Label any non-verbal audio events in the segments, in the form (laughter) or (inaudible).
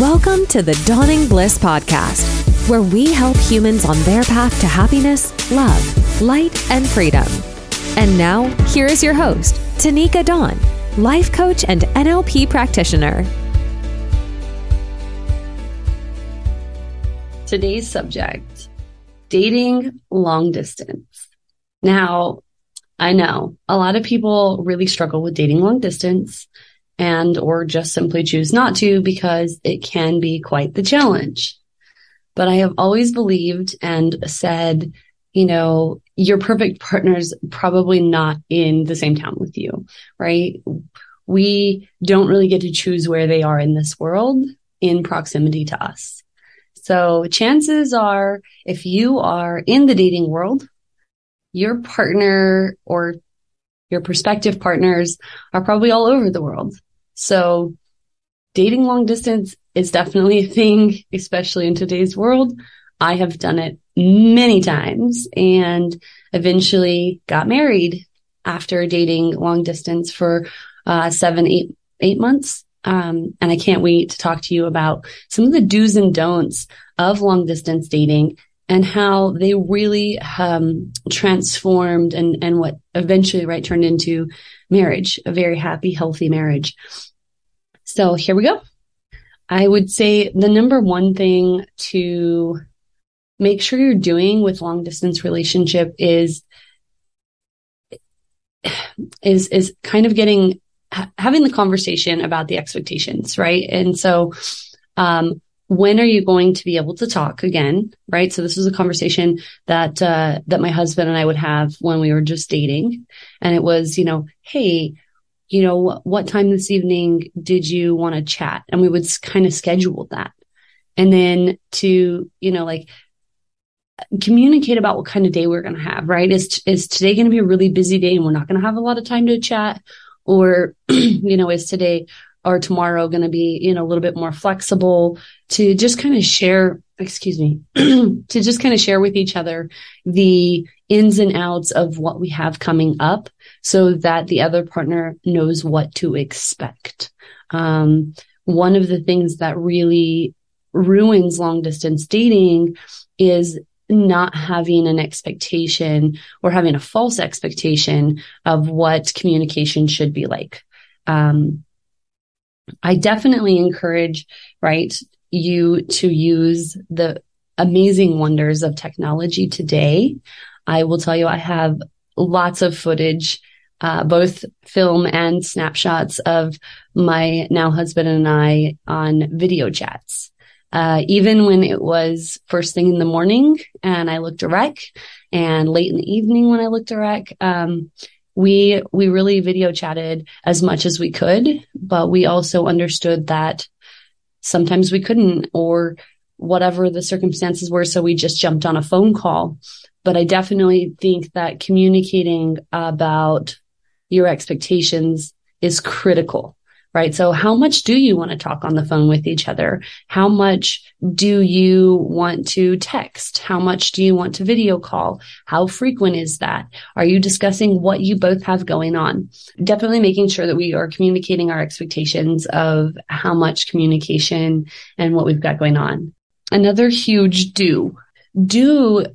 Welcome to the Dawning Bliss Podcast, where we help humans on their path to happiness, love, light, and freedom. And now, here is your host, Tineka Dawn, life coach and NLP practitioner. Today's subject dating long distance. Now, I know a lot of people really struggle with dating long distance and or just simply choose not to because it can be quite the challenge. But I have always believed and said, you know, your perfect partner's probably not in the same town with you, right? We don't really get to choose where they are in this world in proximity to us. So chances are if you are in the dating world, your partner or your prospective partners are probably all over the world. So dating long distance is definitely a thing, especially in today's world. I have done it many times and eventually got married after dating long distance for uh, seven, eight, eight months. Um, and I can't wait to talk to you about some of the do's and don'ts of long distance dating and how they really um, transformed and and what eventually right turned into marriage, a very happy, healthy marriage. So here we go. I would say the number one thing to make sure you're doing with long distance relationship is is is kind of getting having the conversation about the expectations, right? And so um when are you going to be able to talk again right so this was a conversation that uh that my husband and i would have when we were just dating and it was you know hey you know, what time this evening did you want to chat? And we would kind of schedule that. And then to, you know, like communicate about what kind of day we're going to have, right? Is, is today going to be a really busy day and we're not going to have a lot of time to chat? Or, (clears throat) you know, is today or tomorrow going to be, you know, a little bit more flexible to just kind of share, excuse me, (clears throat) to just kind of share with each other the ins and outs of what we have coming up so that the other partner knows what to expect. Um, one of the things that really ruins long distance dating is not having an expectation or having a false expectation of what communication should be like. Um, I definitely encourage, right, you to use the amazing wonders of technology today. I will tell you, I have lots of footage uh, both film and snapshots of my now husband and I on video chats. Uh, even when it was first thing in the morning and I looked a wreck and late in the evening when I looked a wreck, um, we, we really video chatted as much as we could, but we also understood that sometimes we couldn't or whatever the circumstances were. So we just jumped on a phone call. But I definitely think that communicating about your expectations is critical, right? So how much do you want to talk on the phone with each other? How much do you want to text? How much do you want to video call? How frequent is that? Are you discussing what you both have going on? Definitely making sure that we are communicating our expectations of how much communication and what we've got going on. Another huge do do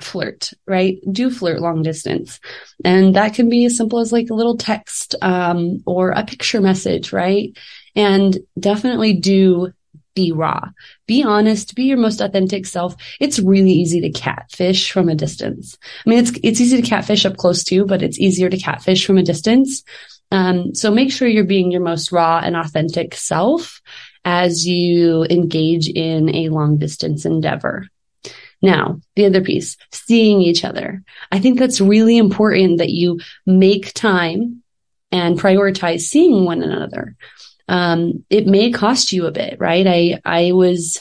flirt, right? Do flirt long distance. And that can be as simple as like a little text, um, or a picture message, right? And definitely do be raw. Be honest, be your most authentic self. It's really easy to catfish from a distance. I mean, it's, it's easy to catfish up close too, but it's easier to catfish from a distance. Um, so make sure you're being your most raw and authentic self as you engage in a long distance endeavor. Now, the other piece, seeing each other. I think that's really important that you make time and prioritize seeing one another. Um, it may cost you a bit, right? I, I was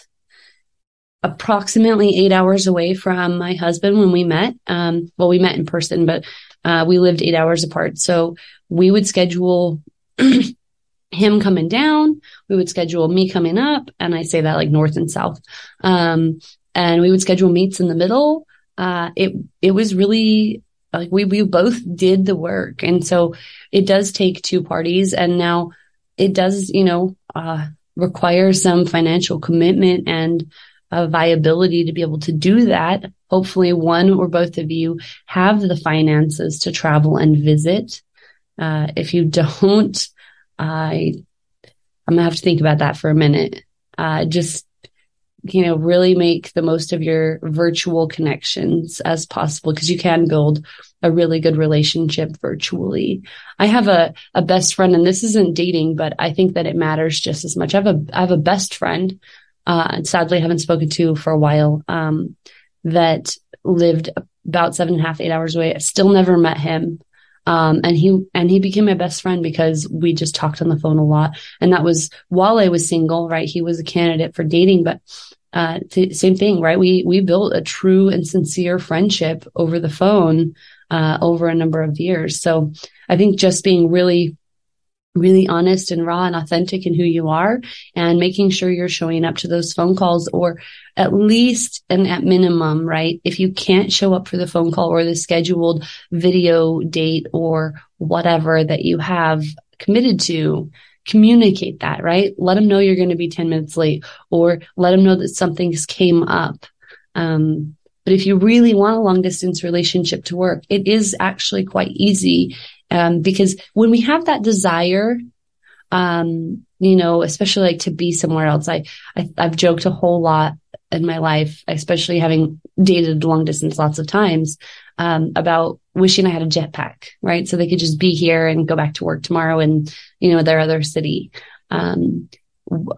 approximately eight hours away from my husband when we met. Um, well, we met in person, but, uh, we lived eight hours apart. So we would schedule (clears throat) him coming down. We would schedule me coming up. And I say that like north and south. Um, and we would schedule meets in the middle. Uh, it, it was really like we, we both did the work. And so it does take two parties. And now it does, you know, uh, requires some financial commitment and viability to be able to do that. Hopefully one or both of you have the finances to travel and visit. Uh, if you (laughs) don't, I, I'm gonna have to think about that for a minute. Uh, just, you know, really make the most of your virtual connections as possible because you can build a really good relationship virtually. I have a, a best friend and this isn't dating, but I think that it matters just as much. I have a, I have a best friend, uh, sadly haven't spoken to for a while, um, that lived about seven and a half, eight hours away. I still never met him. Um, and he, and he became my best friend because we just talked on the phone a lot. And that was while I was single, right? He was a candidate for dating, but, uh, same thing, right? We, we built a true and sincere friendship over the phone, uh, over a number of years. So I think just being really really honest and raw and authentic in who you are and making sure you're showing up to those phone calls or at least and at minimum, right? If you can't show up for the phone call or the scheduled video date or whatever that you have committed to, communicate that, right? Let them know you're going to be 10 minutes late or let them know that something's came up. Um, but if you really want a long distance relationship to work, it is actually quite easy um, because when we have that desire, um, you know, especially like to be somewhere else, I, I, I've joked a whole lot in my life, especially having dated long distance lots of times, um, about wishing I had a jetpack, right? So they could just be here and go back to work tomorrow in, you know, their other city. Um,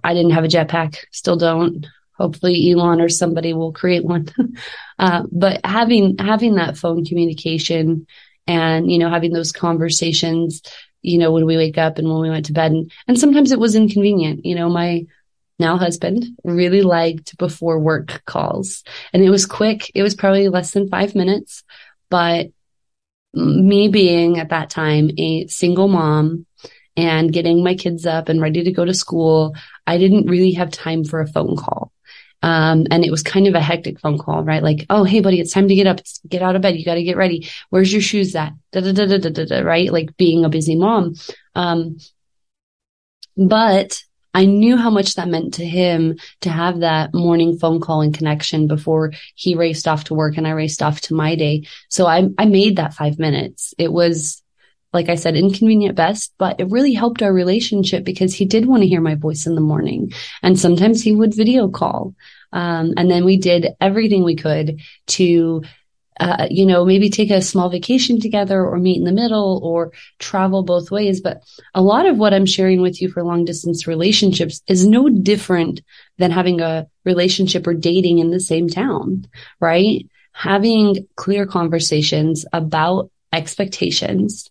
I didn't have a jetpack, still don't. Hopefully Elon or somebody will create one. (laughs) uh, but having, having that phone communication, and, you know, having those conversations, you know, when we wake up and when we went to bed. And, and sometimes it was inconvenient. You know, my now husband really liked before work calls and it was quick. It was probably less than five minutes, but me being at that time a single mom and getting my kids up and ready to go to school, I didn't really have time for a phone call. Um, and it was kind of a hectic phone call, right? Like, oh, hey, buddy, it's time to get up, get out of bed. You got to get ready. Where's your shoes at? Da, da, da, da, da, da, right? Like being a busy mom. Um, but I knew how much that meant to him to have that morning phone call and connection before he raced off to work and I raced off to my day. So I, I made that five minutes. It was, like I said, inconvenient best, but it really helped our relationship because he did want to hear my voice in the morning. And sometimes he would video call. Um, and then we did everything we could to, uh, you know, maybe take a small vacation together or meet in the middle or travel both ways. But a lot of what I'm sharing with you for long distance relationships is no different than having a relationship or dating in the same town, right? Having clear conversations about expectations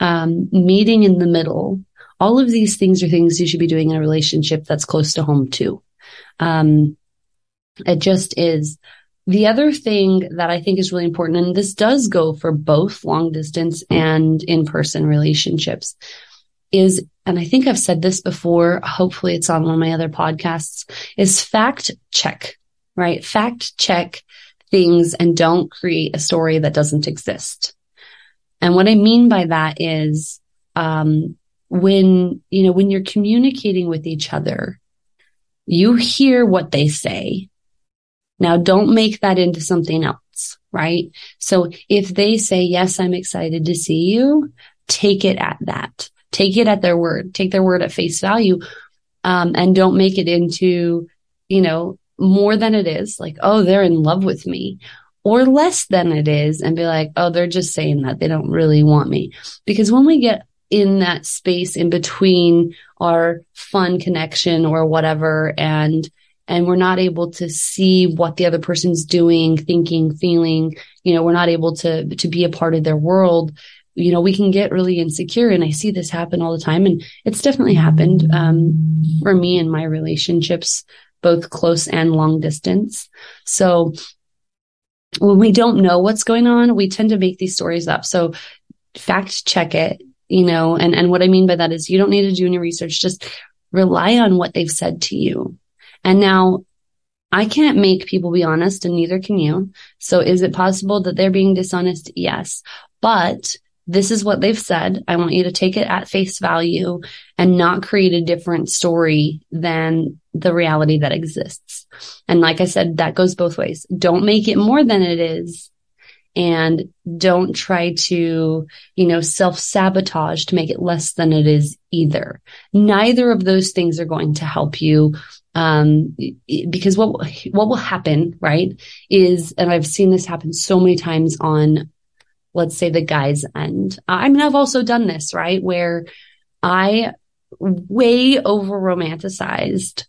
um, meeting in the middle. All of these things are things you should be doing in a relationship that's close to home too. Um, it just is. The other thing that I think is really important, and this does go for both long distance and in person relationships, is, and I think I've said this before, hopefully it's on one of my other podcasts, is fact check, right? Fact check things and don't create a story that doesn't exist. And what I mean by that is, um, when, you know, when you're communicating with each other, you hear what they say. Now don't make that into something else, right? So if they say, yes, I'm excited to see you, take it at that. Take it at their word. Take their word at face value. Um, and don't make it into, you know, more than it is. Like, oh, they're in love with me or less than it is and be like, oh, they're just saying that they don't really want me. Because when we get in that space in between our fun connection or whatever and and we're not able to see what the other person's doing, thinking, feeling, you know, we're not able to to be a part of their world. You know, we can get really insecure, and I see this happen all the time, and it's definitely happened um, for me in my relationships, both close and long distance. So when we don't know what's going on, we tend to make these stories up. So fact check it, you know, and, and what I mean by that is you don't need to do any research. Just rely on what they've said to you. And now I can't make people be honest and neither can you. So is it possible that they're being dishonest? Yes. But this is what they've said. I want you to take it at face value and not create a different story than the reality that exists. And like I said, that goes both ways. Don't make it more than it is. And don't try to, you know, self sabotage to make it less than it is either. Neither of those things are going to help you um, because what what will happen, right, is, and I've seen this happen so many times on, let's say, the guy's end. Uh, I mean, I've also done this, right, where I way over romanticized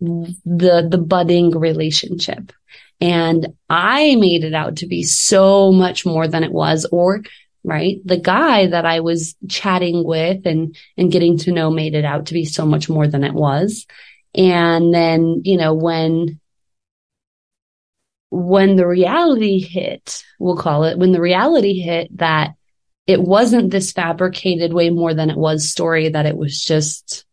the the budding relationship, and I made it out to be so much more than it was, or right? The guy that I was chatting with and, and getting to know made it out to be so much more than it was. And then, you know, when, when the reality hit, we'll call it, when the reality hit that it wasn't this fabricated way more than it was story, that it was just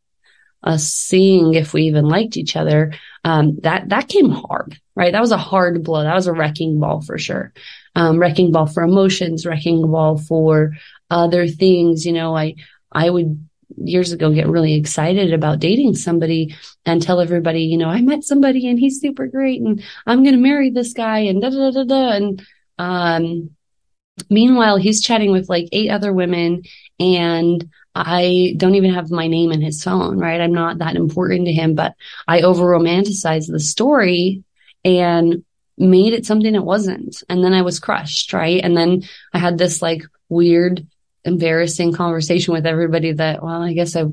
us seeing if we even liked each other. Um, that, that came hard, right? That was a hard blow. That was a wrecking ball for sure. Um, wrecking ball for emotions, wrecking ball for other things. You know, I, I would years ago get really excited about dating somebody and tell everybody, you know, I met somebody and he's super great and I'm going to marry this guy and da da da da. And, um, meanwhile, he's chatting with like eight other women and I don't even have my name in his phone, right? I'm not that important to him, but I over romanticize the story and made it something it wasn't. And then I was crushed, right? And then I had this like weird embarrassing conversation with everybody that, well, I guess I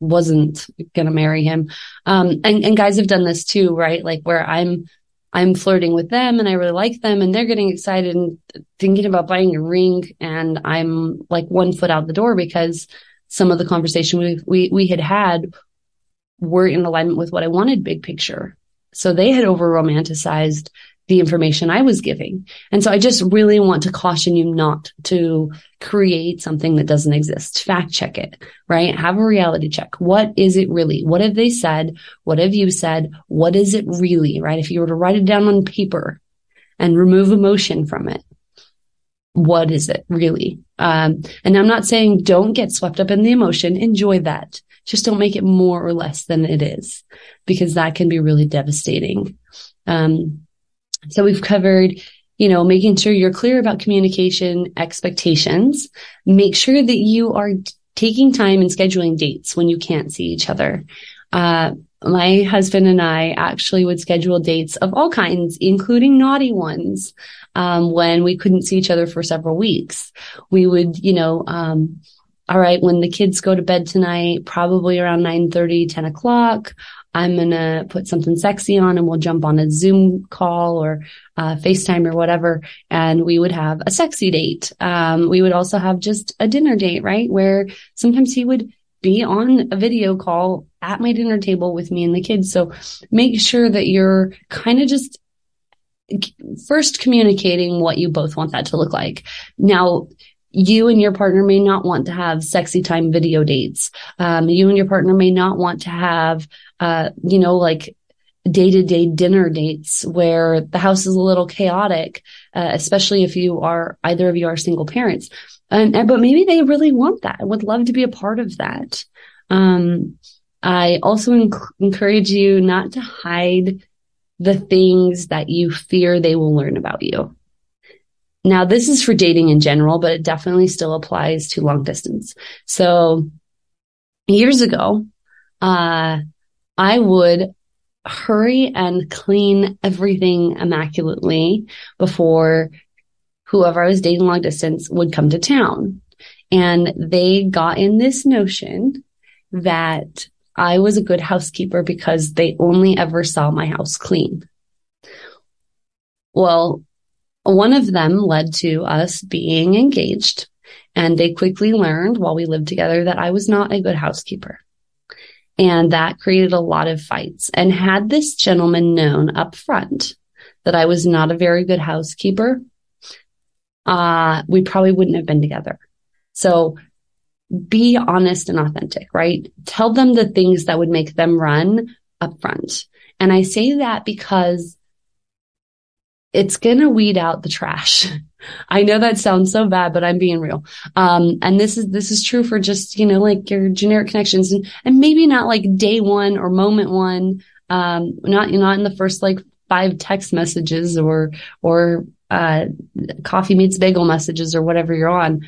wasn't going to marry him. Um, and, and guys have done this too, right? Like where I'm, I'm flirting with them and I really like them and they're getting excited and thinking about buying a ring. And I'm like one foot out the door because some of the conversation we, we, we had had were in alignment with what I wanted big picture. So they had over romanticized the information I was giving. And so I just really want to caution you not to create something that doesn't exist. Fact check it, right? Have a reality check. What is it really? What have they said? What have you said? What is it really, right? If you were to write it down on paper and remove emotion from it, what is it really? Um, and I'm not saying don't get swept up in the emotion. Enjoy that. Just don't make it more or less than it is because that can be really devastating. Um, so we've covered, you know, making sure you're clear about communication expectations. Make sure that you are taking time and scheduling dates when you can't see each other. Uh, my husband and I actually would schedule dates of all kinds, including naughty ones, um, when we couldn't see each other for several weeks. We would, you know, um, all right, when the kids go to bed tonight, probably around 9 30, 10 o'clock, I'm going to put something sexy on and we'll jump on a Zoom call or uh, FaceTime or whatever. And we would have a sexy date. Um, we would also have just a dinner date, right? Where sometimes he would be on a video call at my dinner table with me and the kids. So make sure that you're kind of just first communicating what you both want that to look like. Now, you and your partner may not want to have sexy time video dates. Um, you and your partner may not want to have, uh, you know, like day to day dinner dates where the house is a little chaotic, uh, especially if you are either of you are single parents. And, and, but maybe they really want that. I would love to be a part of that. Um, I also enc- encourage you not to hide the things that you fear they will learn about you. Now, this is for dating in general, but it definitely still applies to long distance. So years ago, uh, I would hurry and clean everything immaculately before whoever I was dating long distance would come to town. And they got in this notion that I was a good housekeeper because they only ever saw my house clean. Well, one of them led to us being engaged, and they quickly learned while we lived together that I was not a good housekeeper. And that created a lot of fights. And had this gentleman known up front that I was not a very good housekeeper, uh, we probably wouldn't have been together. So be honest and authentic, right? Tell them the things that would make them run up front. And I say that because it's going to weed out the trash, (laughs) I know that sounds so bad, but I'm being real. Um, and this is, this is true for just, you know, like your generic connections and, and maybe not like day one or moment one. Um, not, not in the first like five text messages or, or, uh, coffee meets bagel messages or whatever you're on.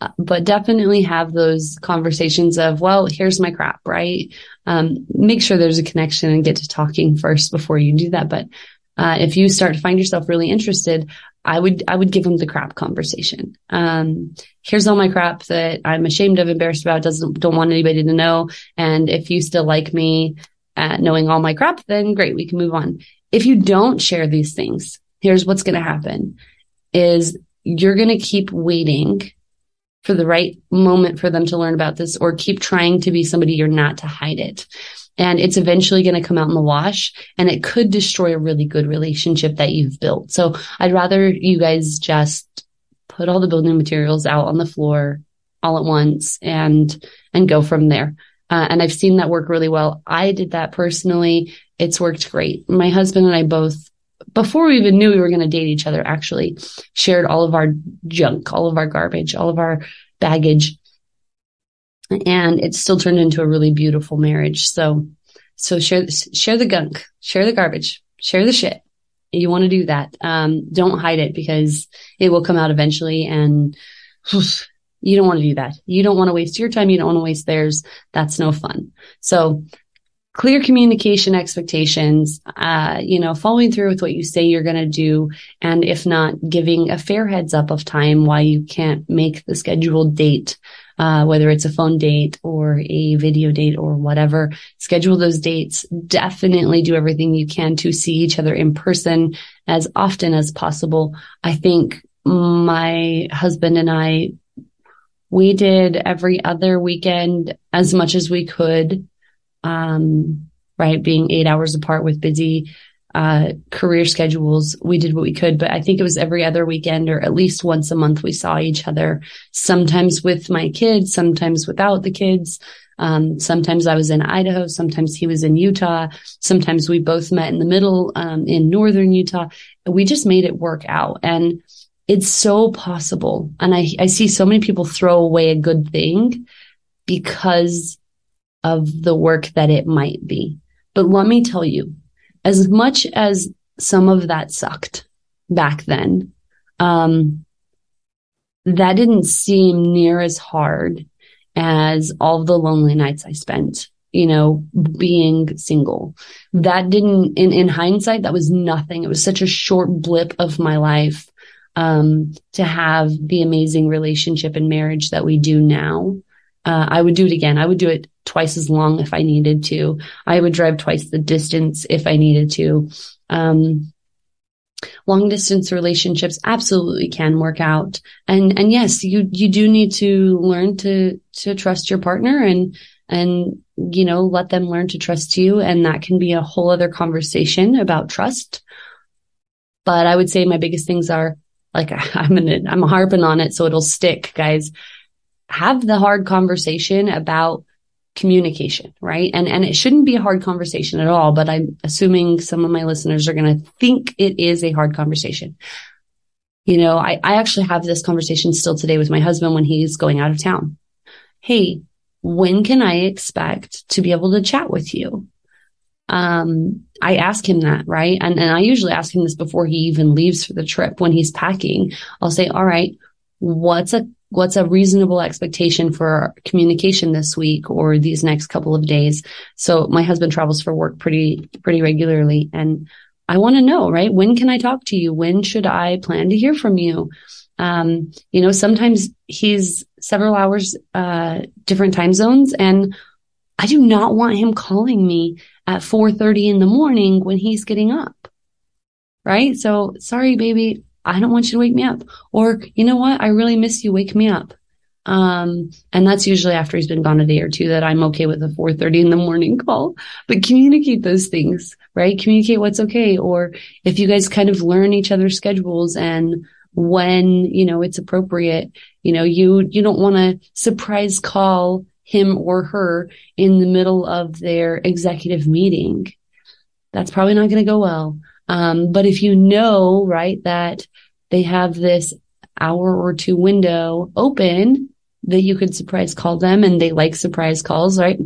Uh, but definitely have those conversations of, well, here's my crap, right? Um, make sure there's a connection and get to talking first before you do that. But, uh, if you start to find yourself really interested, I would, I would give them the crap conversation. Um, here's all my crap that I'm ashamed of, embarrassed about, doesn't, don't want anybody to know. And if you still like me, uh, knowing all my crap, then great, we can move on. If you don't share these things, here's what's going to happen is you're going to keep waiting for the right moment for them to learn about this or keep trying to be somebody you're not to hide it and it's eventually going to come out in the wash and it could destroy a really good relationship that you've built. So I'd rather you guys just put all the building materials out on the floor all at once and, and go from there. Uh, and I've seen that work really well. I did that personally. It's worked great. My husband and I both, before we even knew we were going to date each other, actually shared all of our junk, all of our garbage, all of our baggage and it still turned into a really beautiful marriage. So, so share, share the gunk, share the garbage, share the shit. You want to do that. Um, don't hide it because it will come out eventually and you don't want to do that. You don't want to waste your time. You don't want to waste theirs. That's no fun. So clear communication expectations, uh, you know, following through with what you say you're going to do. And if not, giving a fair heads up of time why you can't make the scheduled date uh, whether it's a phone date or a video date or whatever. Schedule those dates. Definitely do everything you can to see each other in person as often as possible. I think my husband and I, we did every other weekend as much as we could. Um, right. Being eight hours apart with busy uh, career schedules, we did what we could, but I think it was every other weekend or at least once a month we saw each other, sometimes with my kids, sometimes without the kids. Um, sometimes I was in Idaho, sometimes he was in Utah, sometimes we both met in the middle, um, in northern Utah. We just made it work out and it's so possible. And I, I see so many people throw away a good thing because of the work that it might be. But let me tell you, as much as some of that sucked back then, um, that didn't seem near as hard as all the lonely nights I spent, you know, being single. That didn't, in, in hindsight, that was nothing. It was such a short blip of my life, um, to have the amazing relationship and marriage that we do now. Uh, I would do it again. I would do it twice as long if I needed to. I would drive twice the distance if I needed to. Um, long distance relationships absolutely can work out. And, and yes, you, you do need to learn to, to trust your partner and, and, you know, let them learn to trust you. And that can be a whole other conversation about trust. But I would say my biggest things are like, (laughs) I'm gonna, I'm harping on it so it'll stick, guys have the hard conversation about communication, right? And, and it shouldn't be a hard conversation at all, but I'm assuming some of my listeners are going to think it is a hard conversation. You know, I, I actually have this conversation still today with my husband when he's going out of town. Hey, when can I expect to be able to chat with you? Um, I ask him that, right? And, and I usually ask him this before he even leaves for the trip when he's packing. I'll say, all right, what's a what's a reasonable expectation for communication this week or these next couple of days. So my husband travels for work pretty, pretty regularly and I want to know, right? When can I talk to you? When should I plan to hear from you? Um, you know, sometimes he's several hours, uh, different time zones and I do not want him calling me at 4:30 in the morning when he's getting up. Right? So, sorry baby, I don't want you to wake me up. Or, you know what? I really miss you. Wake me up. Um, and that's usually after he's been gone a day or two that I'm okay with a 4:30 in the morning call. But communicate those things, right? Communicate what's okay. Or if you guys kind of learn each other's schedules and when, you know, it's appropriate, you know, you, you don't want to surprise call him or her in the middle of their executive meeting. That's probably not going to go well. Um, but if you know, right, that they have this hour or two window open that you could surprise call them and they like surprise calls, right?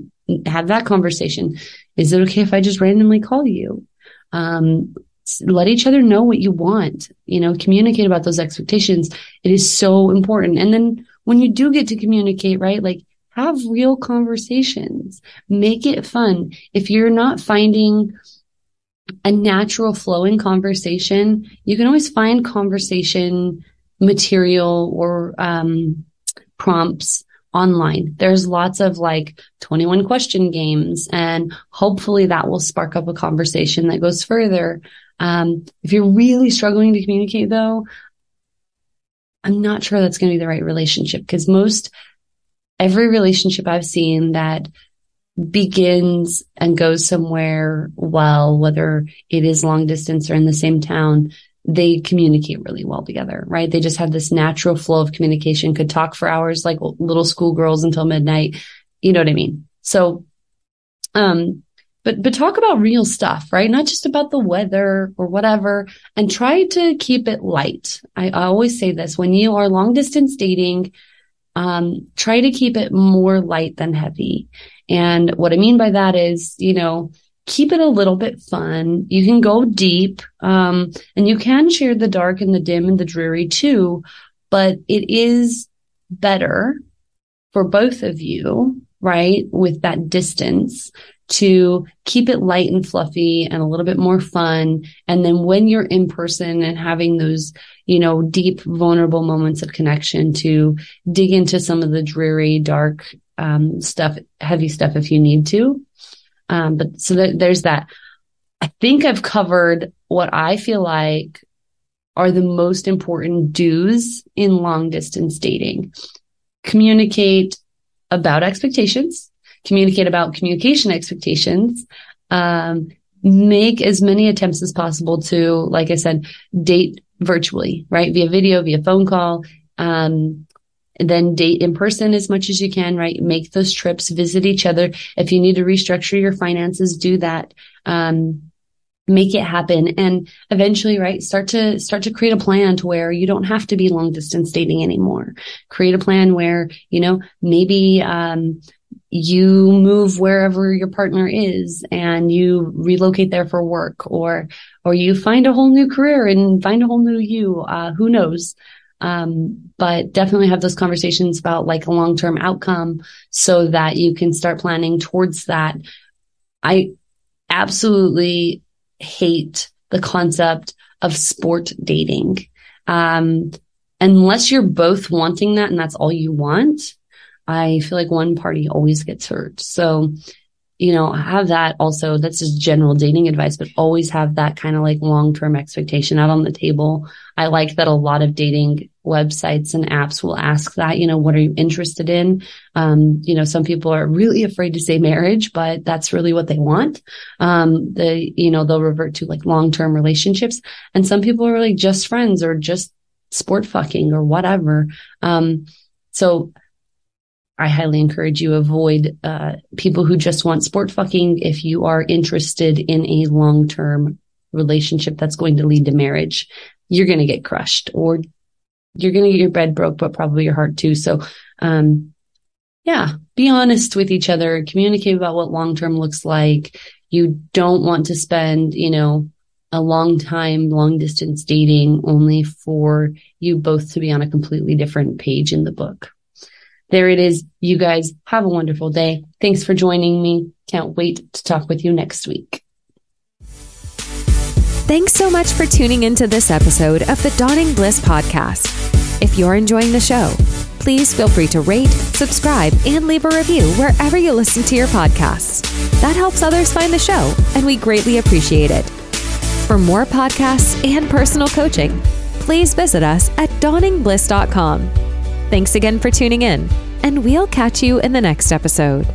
Have that conversation. Is it okay if I just randomly call you? Um, let each other know what you want, you know, communicate about those expectations. It is so important. And then when you do get to communicate, right? Like have real conversations, make it fun. If you're not finding a natural flowing conversation, you can always find conversation material or, um, prompts online. There's lots of like 21 question games and hopefully that will spark up a conversation that goes further. Um, if you're really struggling to communicate though, I'm not sure that's going to be the right relationship because most every relationship I've seen that begins and goes somewhere well, whether it is long distance or in the same town, they communicate really well together, right? They just have this natural flow of communication, could talk for hours like little schoolgirls until midnight. You know what I mean? So, um, but, but talk about real stuff, right? Not just about the weather or whatever and try to keep it light. I, I always say this when you are long distance dating, um, try to keep it more light than heavy. And what I mean by that is, you know, keep it a little bit fun. You can go deep, um, and you can share the dark and the dim and the dreary too, but it is better for both of you, right? With that distance to keep it light and fluffy and a little bit more fun. And then when you're in person and having those, you know, deep, vulnerable moments of connection to dig into some of the dreary, dark, um, stuff, heavy stuff if you need to. Um, but so that, there's that. I think I've covered what I feel like are the most important do's in long distance dating. Communicate about expectations, communicate about communication expectations, um, make as many attempts as possible to, like I said, date virtually, right? Via video, via phone call. Um, then date in person as much as you can, right? Make those trips, visit each other. If you need to restructure your finances, do that. Um, make it happen and eventually right start to start to create a plan to where you don't have to be long distance dating anymore create a plan where you know maybe um, you move wherever your partner is and you relocate there for work or or you find a whole new career and find a whole new you uh, who knows um, but definitely have those conversations about like a long-term outcome so that you can start planning towards that. I absolutely hate the concept of sport dating. Um, unless you're both wanting that and that's all you want, I feel like one party always gets hurt. So you know, have that also. That's just general dating advice, but always have that kind of like long term expectation out on the table. I like that a lot of dating websites and apps will ask that, you know, what are you interested in? Um, you know, some people are really afraid to say marriage, but that's really what they want. Um, the, you know, they'll revert to like long term relationships. And some people are like just friends or just sport fucking or whatever. Um, so I highly encourage you avoid uh, people who just want sport fucking if you are interested in a long term relationship that's going to lead to marriage. You're going to get crushed or you're going to get your bread broke, but probably your heart too. So, um, yeah, be honest with each other, communicate about what long term looks like. You don't want to spend, you know, a long time, long distance dating only for you both to be on a completely different page in the book there it is. You guys have a wonderful day. Thanks for joining me. Can't wait to talk with you next week. Thanks so much for tuning into this episode of the Dawning Bliss podcast. If you're enjoying the show, please feel free to rate, subscribe, and leave a review wherever you listen to your podcasts. That helps others find the show, and we greatly appreciate it. For more podcasts and personal coaching, please visit us at dawningbliss.com. Thanks again for tuning in, and we'll catch you in the next episode.